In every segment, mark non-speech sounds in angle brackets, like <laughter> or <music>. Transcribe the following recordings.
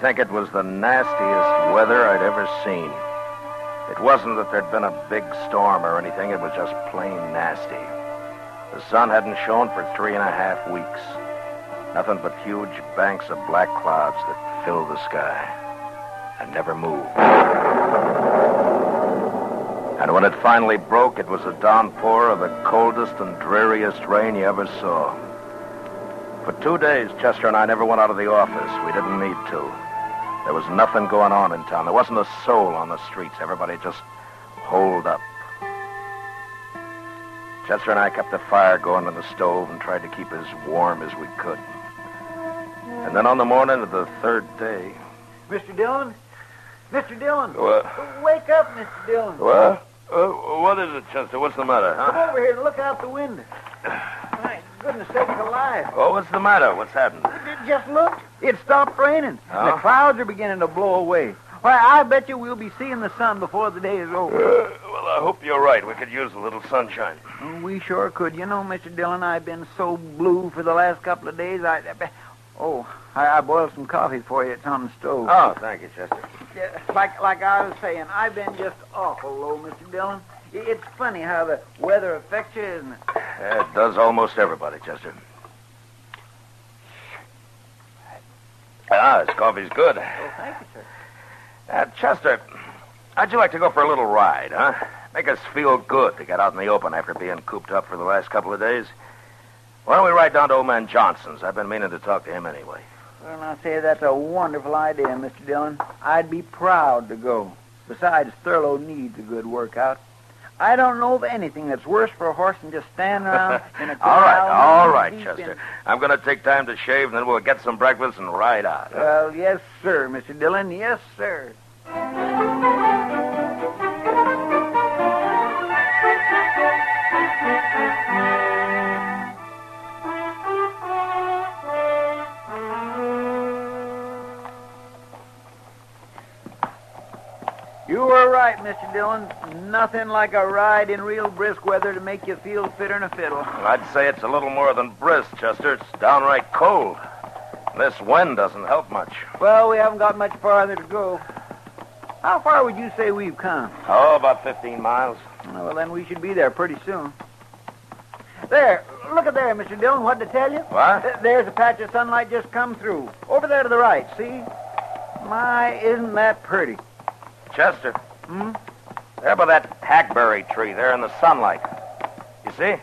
Think it was the nastiest weather I'd ever seen. It wasn't that there'd been a big storm or anything, it was just plain nasty. The sun hadn't shone for three and a half weeks. Nothing but huge banks of black clouds that filled the sky and never moved. And when it finally broke, it was a downpour of the coldest and dreariest rain you ever saw. For two days, Chester and I never went out of the office. We didn't need to. There was nothing going on in town. There wasn't a soul on the streets. Everybody just holed up. Chester and I kept the fire going on the stove and tried to keep as warm as we could. And then on the morning of the third day. Mr. Dillon? Mr. Dillon? What? Wake up, Mr. Dillon. What? Uh, what is it, Chester? What's the matter, Come over here and look out the window. <sighs> My goodness sakes alive. Oh, what's the matter? What's happened? Just look. It stopped raining. Oh? The clouds are beginning to blow away. Why, I bet you we'll be seeing the sun before the day is over. Uh, well, I hope you're right. We could use a little sunshine. Oh, we sure could. You know, Mr. Dillon, I've been so blue for the last couple of days. I, oh, I, I boiled some coffee for you. It's on the stove. Oh, thank you, Chester. Yeah, like like I was saying, I've been just awful low, Mr. Dillon. It's funny how the weather affects you, isn't it? Yeah, it does almost everybody, Chester. Ah, this coffee's good. Oh, thank you, sir. Uh, Chester, how'd you like to go for a little ride, huh? Make us feel good to get out in the open after being cooped up for the last couple of days. Why don't we ride down to old man Johnson's? I've been meaning to talk to him anyway. Well, I'll say that's a wonderful idea, Mr. Dillon. I'd be proud to go. Besides, Thurlow needs a good workout. I don't know of anything that's worse for a horse than just standing around <laughs> in a all right, corral all right, Chester. in- I'm going to take time to shave, and then we'll get some breakfast and ride out. Well, yes, sir, Mr. Dillon. Yes, sir. Right, Mr. Dillon. Nothing like a ride in real brisk weather to make you feel fitter than a fiddle. I'd say it's a little more than brisk, Chester. It's downright cold. This wind doesn't help much. Well, we haven't got much farther to go. How far would you say we've come? Oh, about 15 miles. Well, then we should be there pretty soon. There, look at there, Mr. Dillon. What to tell you? What? There's a patch of sunlight just come through. Over there to the right, see? My, isn't that pretty? Chester. Hmm? There by that hackberry tree there in the sunlight. You see?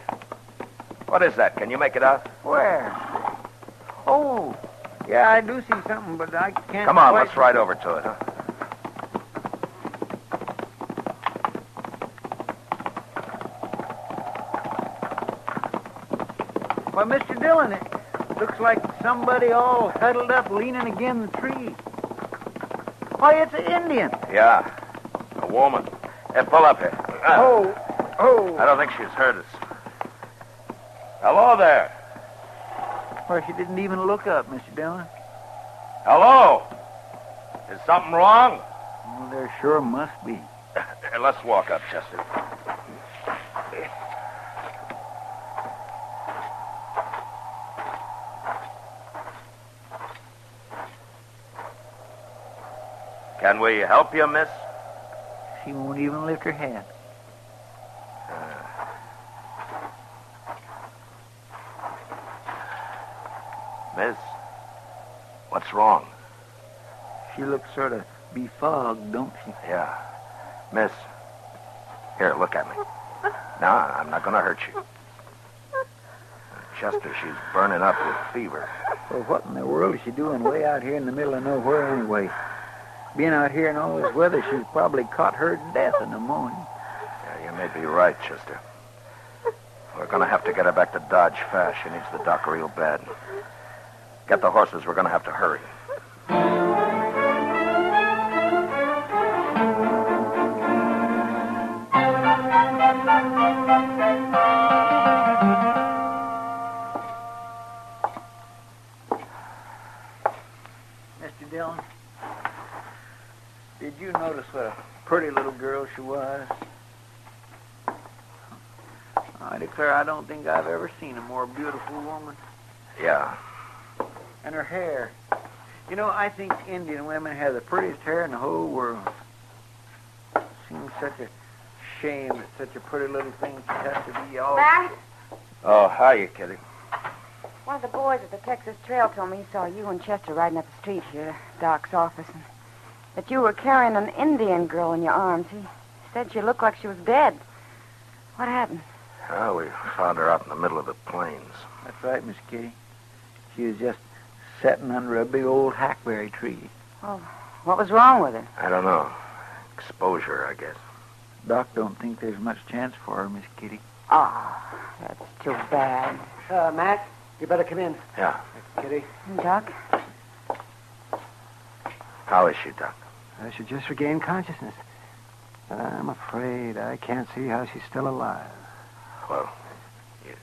What is that? Can you make it out? Where? Oh, yeah, I do see something, but I can't. Come on, quite- let's ride over to it, huh? Well, Mr. Dillon, it looks like somebody all huddled up, leaning against the tree. Why, it's an Indian. Yeah. A woman. Hey, pull up here. Ah, Oh, oh. I don't think she's heard us. Hello there. Well, she didn't even look up, Mr. Dillon. Hello. Is something wrong? Well, there sure must be. <laughs> Let's walk up, Chester. Can we help you, miss? She won't even lift her head. Uh. Miss, what's wrong? She looks sort of befogged, don't she? Yeah. Miss, Here, look at me. No, I'm not going to hurt you. Chester, she's burning up with fever. Well, what in the world is she doing way out here in the middle of nowhere anyway? Being out here in all this weather, she's probably caught her death in the morning. Yeah, you may be right, Chester. We're going to have to get her back to Dodge fast. She needs the doc real bad. Get the horses. We're going to have to hurry. I declare I don't think I've ever seen a more beautiful woman. Yeah. And her hair. You know, I think Indian women have the prettiest hair in the whole world. Seems such a shame that such a pretty little thing should have to be all. Matt, Oh, hiya, Kitty. one of the boys at the Texas Trail told me he saw you and Chester riding up the street here to Doc's office, and that you were carrying an Indian girl in your arms. He said she looked like she was dead. What happened? Oh, we found her out in the middle of the plains. That's right, Miss Kitty. She was just sitting under a big old hackberry tree. Oh, what was wrong with her? I don't know. Exposure, I guess. Doc don't think there's much chance for her, Miss Kitty. Oh, that's too bad. Uh, Matt, you better come in. Yeah. Kitty. Doc? How is she, Doc? Uh, she just regained consciousness. But I'm afraid I can't see how she's still alive. Well, you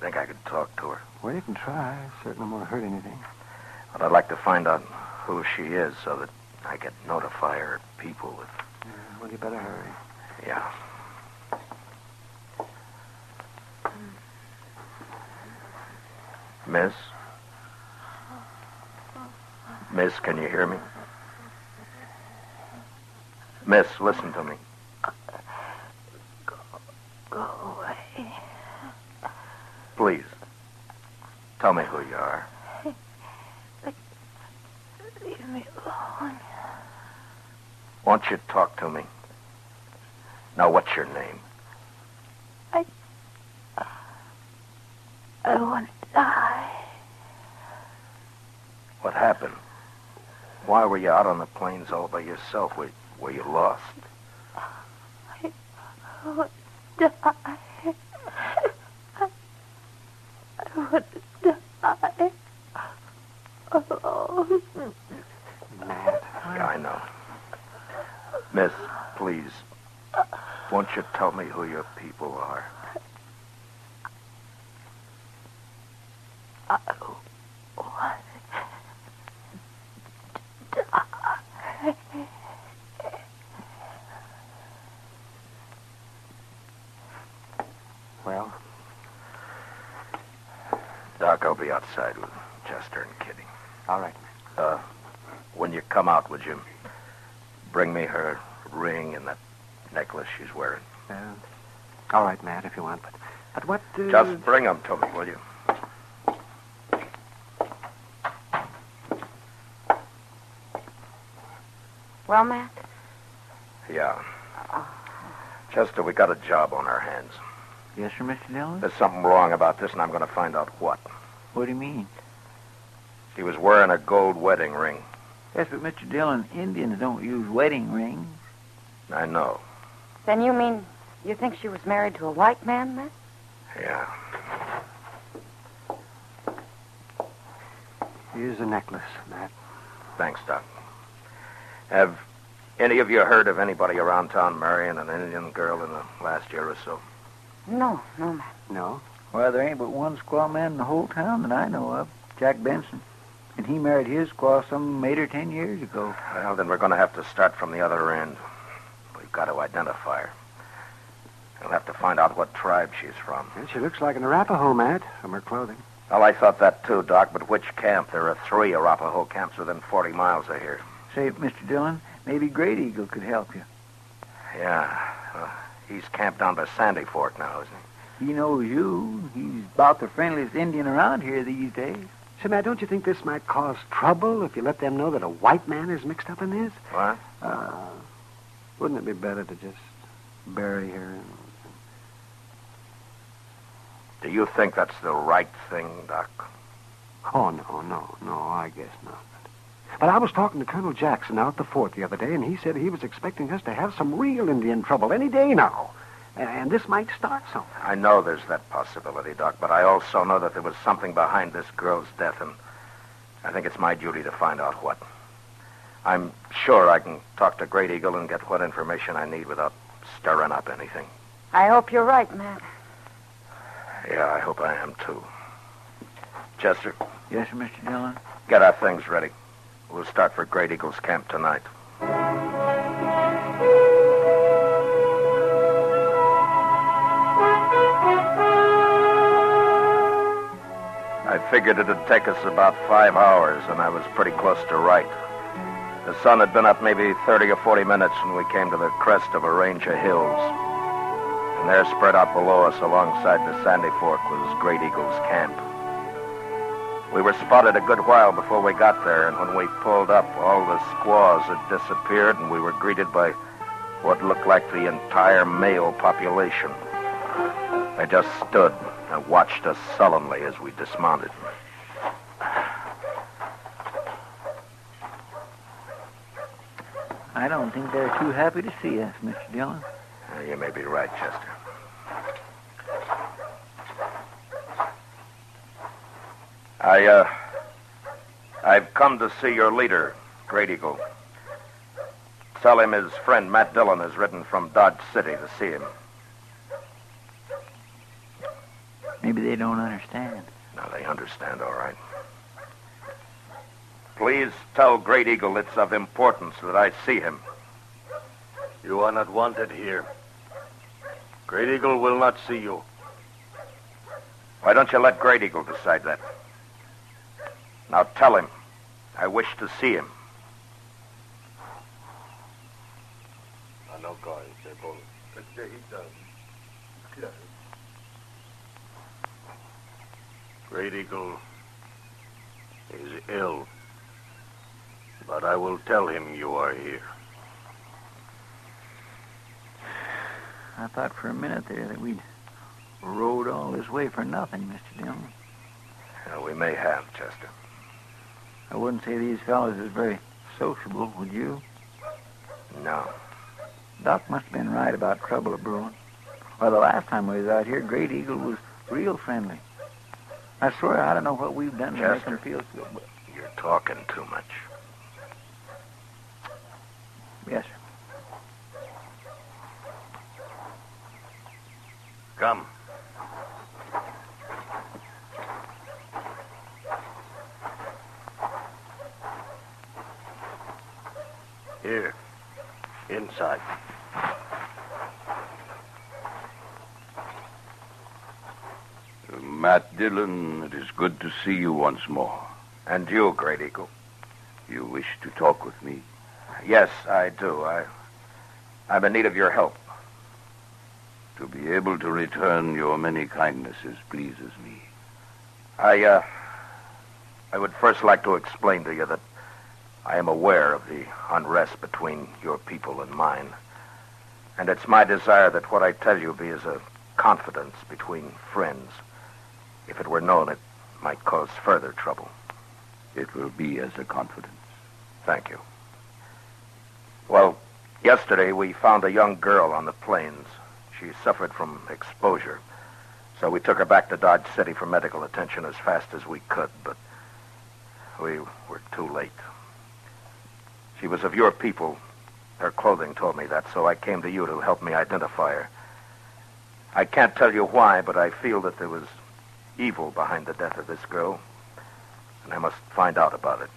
think I could talk to her? Well, you can try. Certainly won't hurt anything. But I'd like to find out who she is so that I could notify her people if... Uh, well, you better hurry. Yeah. Miss? Miss, can you hear me? Miss, listen to me. Go away. Please. Tell me who you are. <laughs> Leave me alone. Won't you talk to me? Now, what's your name? I I want to die. What happened? Why were you out on the plains all by yourself? Were, were you lost? I want to die. Want die. Alone. Matt. I know. Miss, please. Won't you tell me who your people are? I die. Well, Doc, I'll be outside with Chester and Kitty. all right. Uh, when you come out, would you bring me her ring and that necklace she's wearing? Uh, all right, Matt, if you want. But, but what... Uh, Just bring them to me, will you? Well, Matt? Yeah. Chester, we got a job on our hands. Yes, sir, Mr. Dillon? There's something wrong about this, and I'm going to find out what. What do you mean? She was wearing a gold wedding ring. Yes, but Mr. Dillon, Indians don't use wedding rings. I know. Then you mean you think she was married to a white man, Matt? Yeah. Here's a necklace, Matt. Thanks, Doc. Have any of you heard of anybody around town marrying an Indian girl in the last year or so? No, no, Matt. No? Well, there ain't but one squaw man in the whole town that I know of, Jack Benson. And he married his squaw some eight or ten years ago. Well, then we're going to have to start from the other end. We've got to identify her. We'll have to find out what tribe she's from. Well, she looks like an Arapaho, Matt, from her clothing. Well, I thought that too, Doc, but which camp? There are three Arapaho camps within 40 miles of here. Say, Mr. Dillon, maybe Great Eagle could help you. Yeah. Uh, he's camped down by Sandy Fork now, isn't he? He knows you. He's about the friendliest Indian around here these days. Say, Matt, don't you think this might cause trouble if you let them know that a white man is mixed up in this? What? Uh, wouldn't it be better to just bury her. Do you think that's the right thing, Doc? Oh, no, no, no, I guess not. But I was talking to Colonel Jackson out at the fort the other day, and he said he was expecting us to have some real Indian trouble any day now. And this might start something. I know there's that possibility, Doc, but I also know that there was something behind this girl's death, and I think it's my duty to find out what. I'm sure I can talk to Great Eagle and get what information I need without stirring up anything. I hope you're right, Matt. Yeah, I hope I am, too. Chester, Yes, Mr. Dillon? get our things ready. We'll start for Great Eagle's camp tonight. Figured it'd take us about five hours, and I was pretty close to right. The sun had been up maybe 30 or 40 minutes when we came to the crest of a range of hills. And there, spread out below us alongside the Sandy Fork, was Great Eagle's camp. We were spotted a good while before we got there, and when we pulled up, all the squaws had disappeared, and we were greeted by what looked like the entire male population. They just stood and watched us sullenly as we dismounted. I don't think they're too happy to see us, Mr. Dillon. Uh, You may be right, Chester. I, uh, I've come to see your leader, Great Eagle. Tell him his friend Matt Dillon has ridden from Dodge City to see him. Maybe they don't understand. Now, they understand, all right. Please tell Great Eagle it's of importance that I see him. You are not wanted here. Great Eagle will not see you. Why don't you let Great Eagle decide that? Now tell him I wish to see him. Great Eagle is ill. But I will tell him you are here. I thought for a minute there that we'd rode all this way for nothing, Mr. Dillon. Uh, we may have, Chester. I wouldn't say these fellows is very sociable, would you? No. Doc must have been right about trouble brewing. Well, the last time we was out here, Great Eagle was real friendly. I swear I don't know what we've done to make Chester. him feel so. But You're talking too much. yes, sir. Come. Here. Inside. Matt Dillon, it is good to see you once more. And you, Great Eagle. You wish to talk with me? Yes, I do. I, I'm in need of your help. To be able to return your many kindnesses pleases me. I, uh, I would first like to explain to you that I am aware of the unrest between your people and mine. And it's my desire that what I tell you be as a confidence between friends. If it were known, it might cause further trouble. It will be as a confidence. Thank you. Well, yesterday we found a young girl on the plains. She suffered from exposure. So we took her back to Dodge City for medical attention as fast as we could, but we were too late. She was of your people. Her clothing told me that, so I came to you to help me identify her. I can't tell you why, but I feel that there was evil behind the death of this girl, and I must find out about it.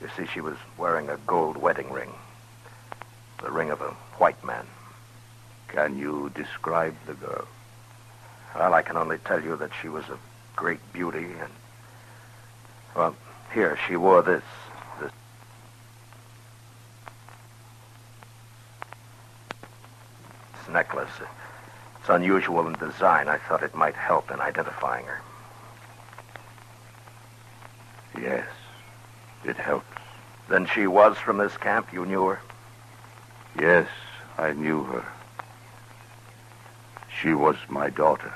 You see, she was wearing a gold wedding ring. The ring of a white man. Can you describe the girl? Well, I can only tell you that she was of great beauty and. Well, here, she wore this. This. this necklace. It's unusual in design. I thought it might help in identifying her. Yes, it helps. Then she was from this camp? You knew her? Yes, I knew her. She was my daughter.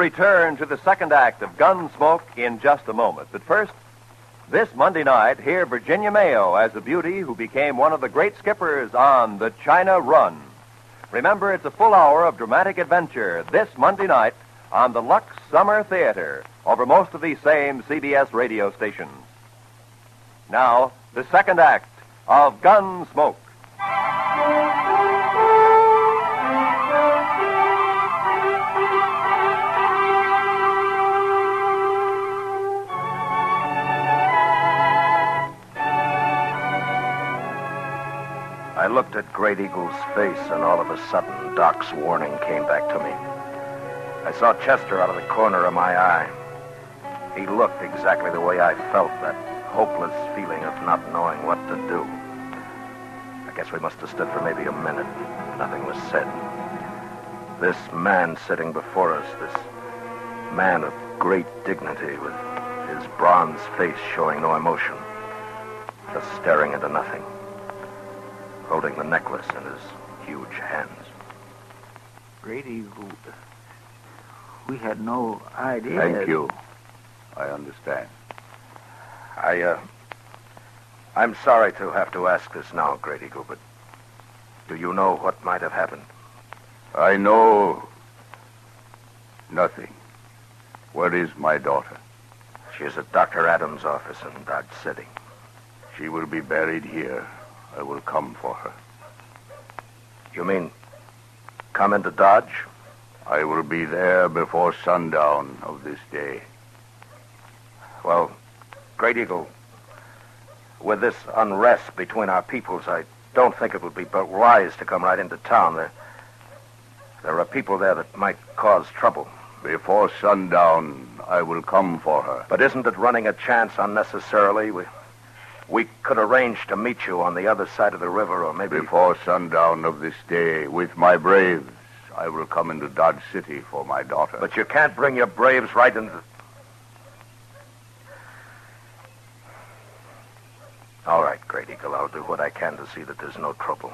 Return to the second act of Gunsmoke in just a moment. But first, this Monday night, hear Virginia Mayo as a beauty who became one of the great skippers on the China Run. Remember, it's a full hour of dramatic adventure this Monday night on the Lux Summer Theater over most of these same CBS radio stations. Now, the second act of Gunsmoke. Looked at Great Eagle's face, and all of a sudden, Doc's warning came back to me. I saw Chester out of the corner of my eye. He looked exactly the way I felt, that hopeless feeling of not knowing what to do. I guess we must have stood for maybe a minute. Nothing was said. This man sitting before us, this man of great dignity, with his bronze face showing no emotion, just staring into nothing holding the necklace in his huge hands. Grady, we had no idea. Thank you. I understand. I, uh. I'm sorry to have to ask this now, Grady but do you know what might have happened? I know nothing. Where is my daughter? She is at Dr. Adams' office in Dodge City. She will be buried here. I will come for her. You mean come into Dodge? I will be there before sundown of this day. Well, Great Eagle, with this unrest between our peoples, I don't think it would be but wise to come right into town. There, there are people there that might cause trouble. Before sundown, I will come for her. But isn't it running a chance unnecessarily? We, we could arrange to meet you on the other side of the river, or maybe. Before sundown of this day, with my braves, I will come into Dodge City for my daughter. But you can't bring your braves right into. All right, Great Eagle. I'll do what I can to see that there's no trouble.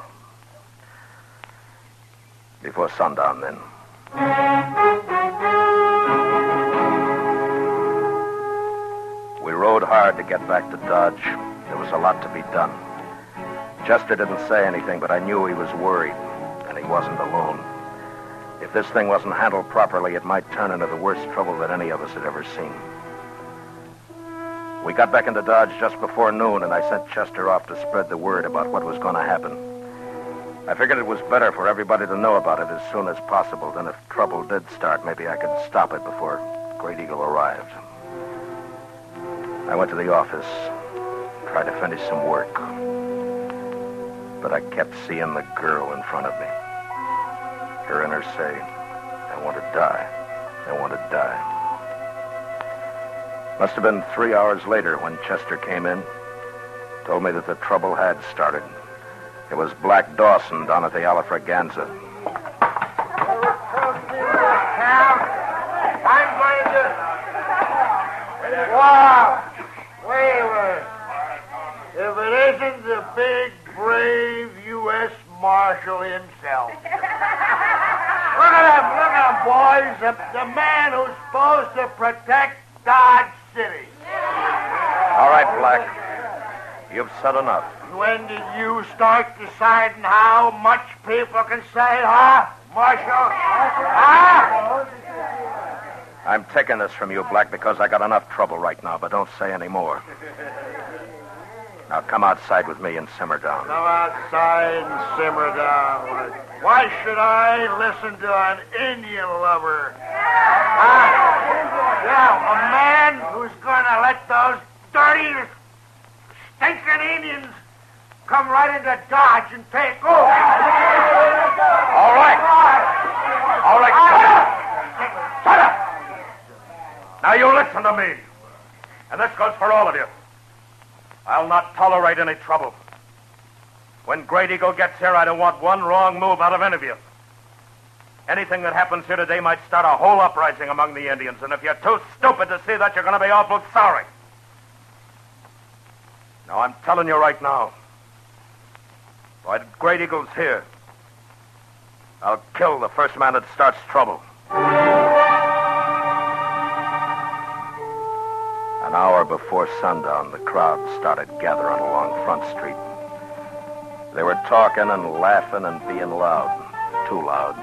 Before sundown, then. We rode hard to get back to Dodge. Was a lot to be done. Chester didn't say anything, but I knew he was worried, and he wasn't alone. If this thing wasn't handled properly, it might turn into the worst trouble that any of us had ever seen. We got back into Dodge just before noon, and I sent Chester off to spread the word about what was going to happen. I figured it was better for everybody to know about it as soon as possible. Then, if trouble did start, maybe I could stop it before Great Eagle arrived. I went to the office, tried to finish some work. But I kept seeing the girl in front of me. Hearing her say, I want to die. I want to die. Must have been three hours later when Chester came in. Told me that the trouble had started. It was Black Dawson down at the Alafraganza. I'm going to. Wow! Big, brave U.S. Marshal himself. <laughs> look at him, look at him, boys. The, the man who's supposed to protect Dodge City. All right, Black. You've said enough. When did you start deciding how much people can say, huh, Marshal? Huh? I'm taking this from you, Black, because I got enough trouble right now, but don't say any more. Now come outside with me and simmer down. Come outside and simmer down. Why should I listen to an Indian lover? Huh? Yeah, a man who's going to let those dirty, stinking Indians come right into Dodge and take over. All right. All right, shut up. Shut up. Now you listen to me. And this goes for all of you. I'll not tolerate any trouble. When Great Eagle gets here, I don't want one wrong move out of any of you. Anything that happens here today might start a whole uprising among the Indians, and if you're too stupid to see that, you're going to be awful sorry. Now, I'm telling you right now, while Great Eagle's here, I'll kill the first man that starts trouble. An hour before sundown, the crowd started gathering along Front Street. They were talking and laughing and being loud, too loud.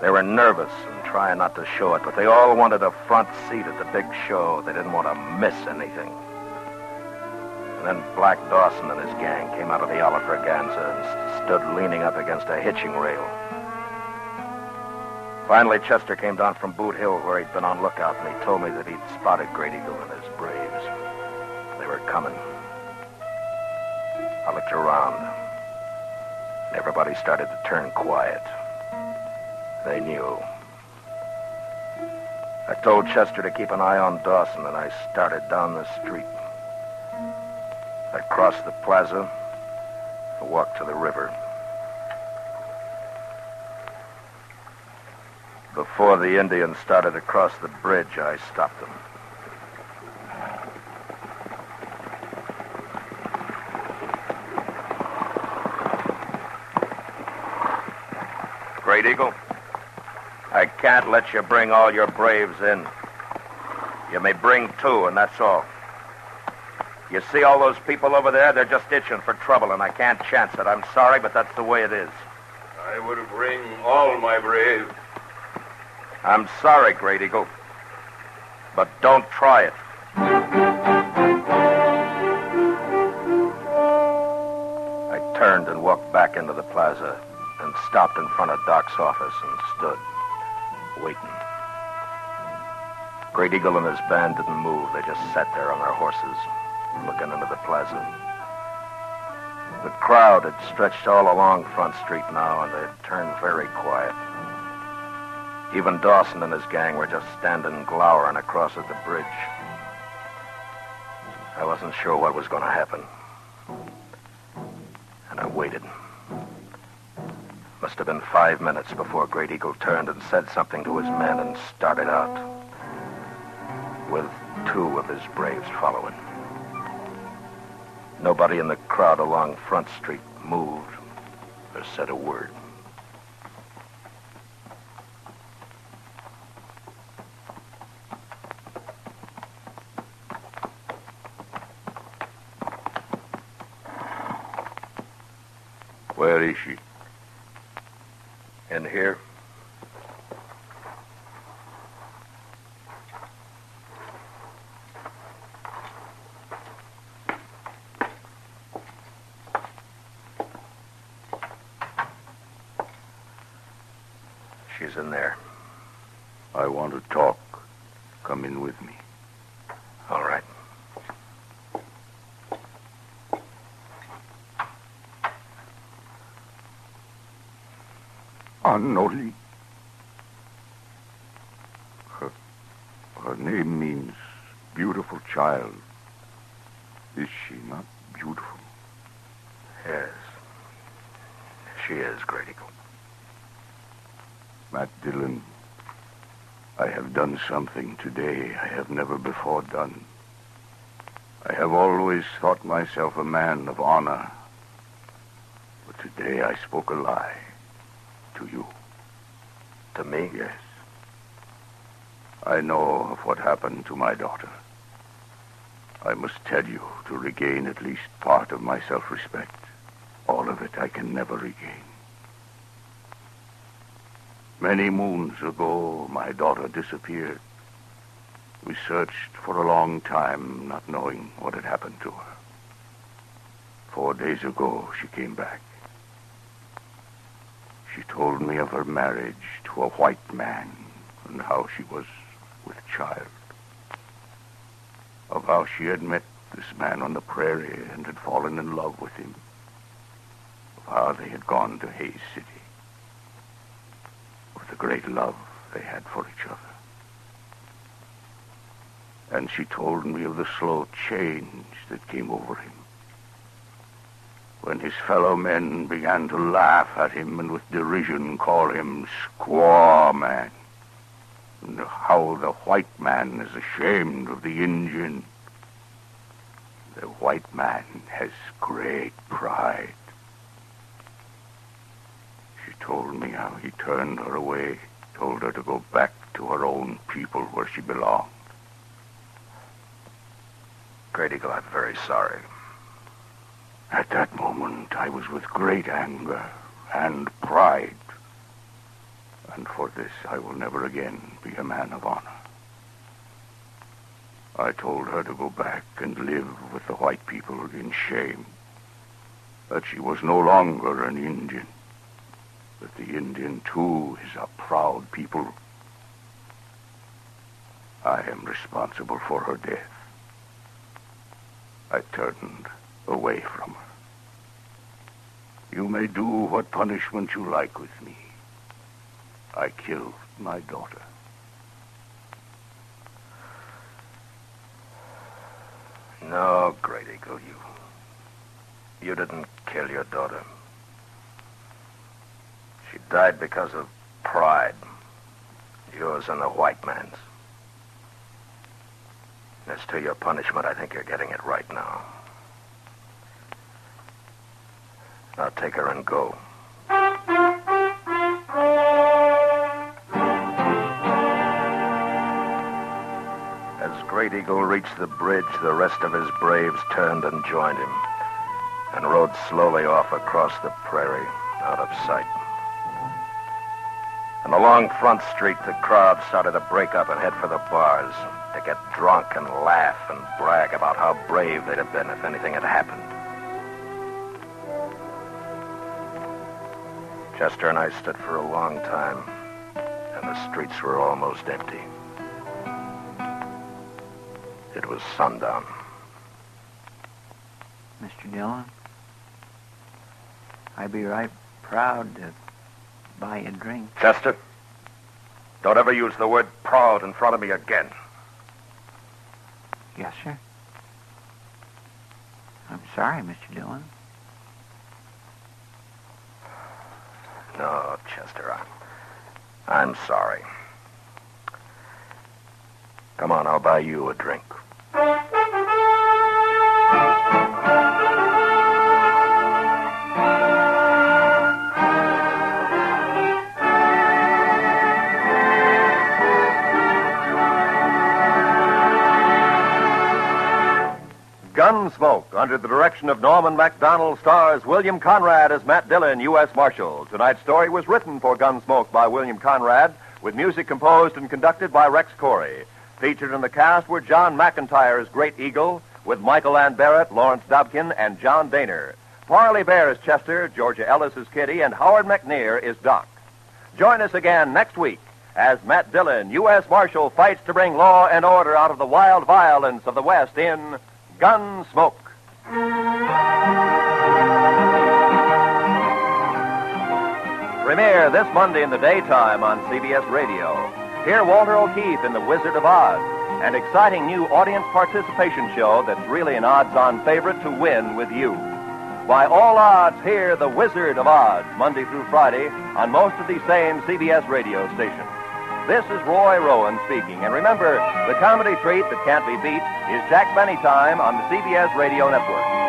They were nervous and trying not to show it, but they all wanted a front seat at the big show. They didn't want to miss anything. And then Black Dawson and his gang came out of the Alafraganza and stood leaning up against a hitching rail. Finally, Chester came down from Boot Hill where he'd been on lookout, and he told me that he'd spotted Great Eagle and his braves. They were coming. I looked around. Everybody started to turn quiet. They knew. I told Chester to keep an eye on Dawson, and I started down the street. I crossed the plaza, walked to the river. Before the Indians started to cross the bridge, I stopped them. Great Eagle, I can't let you bring all your braves in. You may bring two, and that's all. You see all those people over there? They're just itching for trouble, and I can't chance it. I'm sorry, but that's the way it is. I would bring all my braves. I'm sorry, Great Eagle. But don't try it. I turned and walked back into the plaza and stopped in front of Doc's office and stood, waiting. Great Eagle and his band didn't move. They just sat there on their horses, looking into the plaza. The crowd had stretched all along Front Street now, and they'd turned very quiet. Even Dawson and his gang were just standing glowering across at the bridge. I wasn't sure what was going to happen. And I waited. Must have been five minutes before Great Eagle turned and said something to his men and started out. With two of his braves following. Nobody in the crowd along Front Street moved or said a word. Where is she? In here? She's in there. I want to talk. Come in with me. All right. Anoli. Her, her name means beautiful child. Is she not beautiful? Yes. She is, Great Eagle. Matt Dillon, I have done something today I have never before done. I have always thought myself a man of honor. But today I spoke a lie. To you. To me? Yes. I know of what happened to my daughter. I must tell you to regain at least part of my self-respect. All of it I can never regain. Many moons ago, my daughter disappeared. We searched for a long time, not knowing what had happened to her. Four days ago, she came back. She told me of her marriage to a white man and how she was with child. Of how she had met this man on the prairie and had fallen in love with him. Of how they had gone to Hays City. Great love they had for each other. And she told me of the slow change that came over him. when his fellow men began to laugh at him and with derision call him Squaw Man. And how the white man is ashamed of the Indian. The white man has great pride. Told me how he turned her away, told her to go back to her own people where she belonged. Great Eagle, I'm very sorry. At that moment, I was with great anger and pride. And for this, I will never again be a man of honor. I told her to go back and live with the white people in shame. That she was no longer an Indian. That the Indian, too, is a proud people. I am responsible for her death. I turned away from her. You may do what punishment you like with me. I killed my daughter. No, Great Eagle, you. You didn't kill your daughter. Died because of pride. Yours and the white man's. As to your punishment, I think you're getting it right now. Now take her and go. As Great Eagle reached the bridge, the rest of his braves turned and joined him and rode slowly off across the prairie, out of sight. Along Front Street, the crowd started to break up and head for the bars to get drunk and laugh and brag about how brave they'd have been if anything had happened. Chester and I stood for a long time, and the streets were almost empty. It was sundown. Mr. Dillon, I'd be right proud to buy you a drink. Chester, don't ever use the word proud in front of me again. Yes, sir. I'm sorry, Mr. Dillon. No, Chester, I'm, I'm sorry. Come on, I'll buy you a drink. Gunsmoke, under the direction of Norman Macdonnell, stars William Conrad as Matt Dillon, U.S. Marshal. Tonight's story was written for Gunsmoke by William Conrad, with music composed and conducted by Rex Koury. Featured in the cast were John McIntire as Great Eagle, with Michael Ann Barrett, Lawrence Dobkin, and John Dehner. Parley Baer is Chester, Georgia Ellis is Kitty, and Howard McNear is Doc. Join us again next week as Matt Dillon, U.S. Marshal, fights to bring law and order out of the wild violence of the West in Gunsmoke. Premiere this Monday in the daytime on CBS Radio. Hear Walter O'Keefe in The Wizard of Odds, an exciting new audience participation show that's really an odds on favorite to win with you. By all odds, hear The Wizard of Odds, Monday through Friday, on most of these same CBS radio stations. This is Roy Rowan speaking. And remember, the comedy treat that can't be beat is Jack Benny Time on the CBS Radio Network.